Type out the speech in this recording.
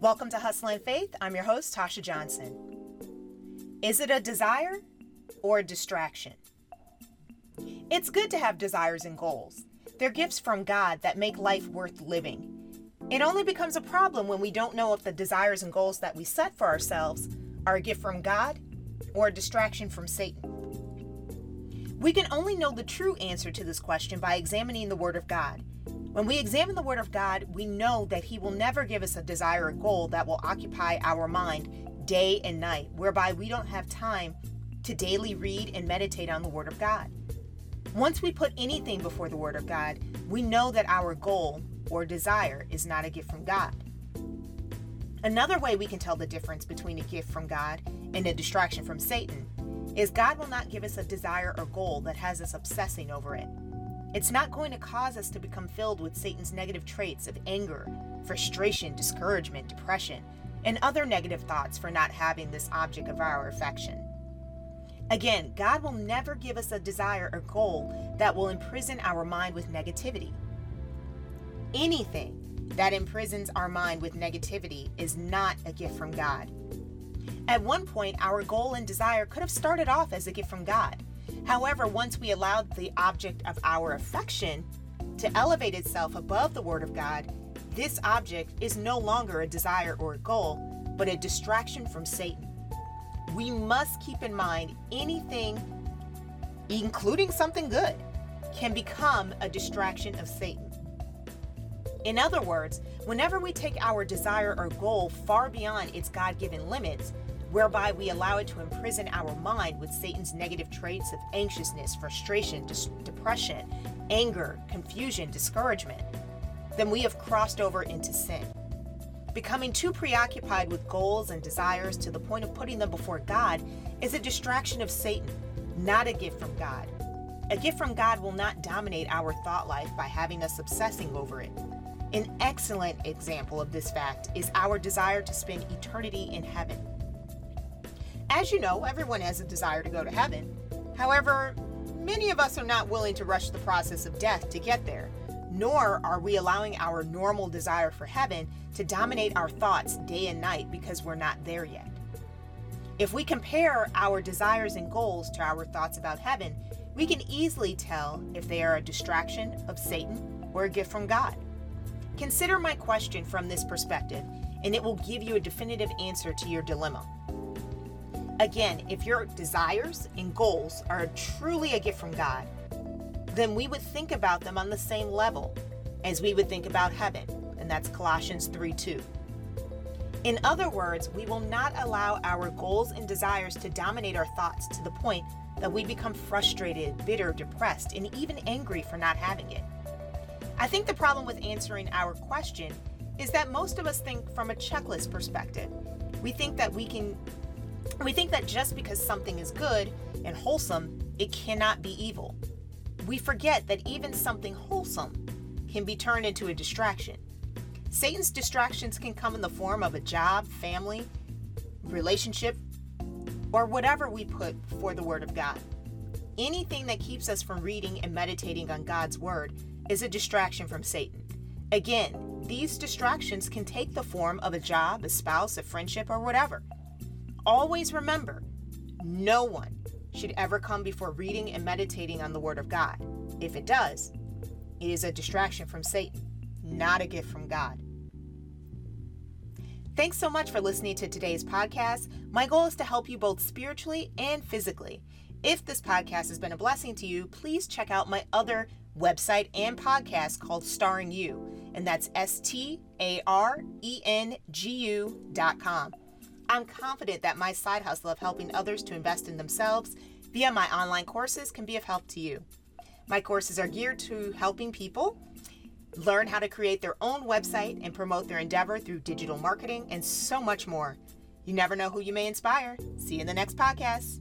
Welcome to Hustle and Faith. I'm your host, Tasha Johnson. Is it a desire or a distraction? It's good to have desires and goals. They're gifts from God that make life worth living. It only becomes a problem when we don't know if the desires and goals that we set for ourselves are a gift from God or a distraction from Satan. We can only know the true answer to this question by examining the Word of God. When we examine the Word of God, we know that He will never give us a desire or goal that will occupy our mind day and night, whereby we don't have time to daily read and meditate on the Word of God. Once we put anything before the Word of God, we know that our goal or desire is not a gift from God. Another way we can tell the difference between a gift from God and a distraction from Satan is God will not give us a desire or goal that has us obsessing over it. It's not going to cause us to become filled with Satan's negative traits of anger, frustration, discouragement, depression, and other negative thoughts for not having this object of our affection. Again, God will never give us a desire or goal that will imprison our mind with negativity. Anything that imprisons our mind with negativity is not a gift from God. At one point, our goal and desire could have started off as a gift from God. However, once we allowed the object of our affection to elevate itself above the Word of God, this object is no longer a desire or a goal, but a distraction from Satan. We must keep in mind anything, including something good, can become a distraction of Satan. In other words, whenever we take our desire or goal far beyond its God given limits, whereby we allow it to imprison our mind with Satan's negative traits of anxiousness, frustration, dis- depression, anger, confusion, discouragement, then we have crossed over into sin. Becoming too preoccupied with goals and desires to the point of putting them before God is a distraction of Satan, not a gift from God. A gift from God will not dominate our thought life by having us obsessing over it. An excellent example of this fact is our desire to spend eternity in heaven. As you know, everyone has a desire to go to heaven. However, many of us are not willing to rush the process of death to get there, nor are we allowing our normal desire for heaven to dominate our thoughts day and night because we're not there yet. If we compare our desires and goals to our thoughts about heaven, we can easily tell if they are a distraction of Satan or a gift from God. Consider my question from this perspective, and it will give you a definitive answer to your dilemma. Again, if your desires and goals are truly a gift from God, then we would think about them on the same level as we would think about heaven, and that's Colossians 3 2. In other words, we will not allow our goals and desires to dominate our thoughts to the point that we become frustrated, bitter, depressed, and even angry for not having it. I think the problem with answering our question is that most of us think from a checklist perspective. We think that we can we think that just because something is good and wholesome, it cannot be evil. We forget that even something wholesome can be turned into a distraction. Satan's distractions can come in the form of a job, family, relationship, or whatever we put before the Word of God. Anything that keeps us from reading and meditating on God's Word is a distraction from Satan. Again, these distractions can take the form of a job, a spouse, a friendship, or whatever always remember no one should ever come before reading and meditating on the Word of God. If it does, it is a distraction from Satan, not a gift from God. Thanks so much for listening to today's podcast. My goal is to help you both spiritually and physically. If this podcast has been a blessing to you, please check out my other website and podcast called Starring You, and that's S T A R E N G U dot com. I'm confident that my side hustle of helping others to invest in themselves via my online courses can be of help to you. My courses are geared to helping people learn how to create their own website and promote their endeavor through digital marketing and so much more. You never know who you may inspire. See you in the next podcast.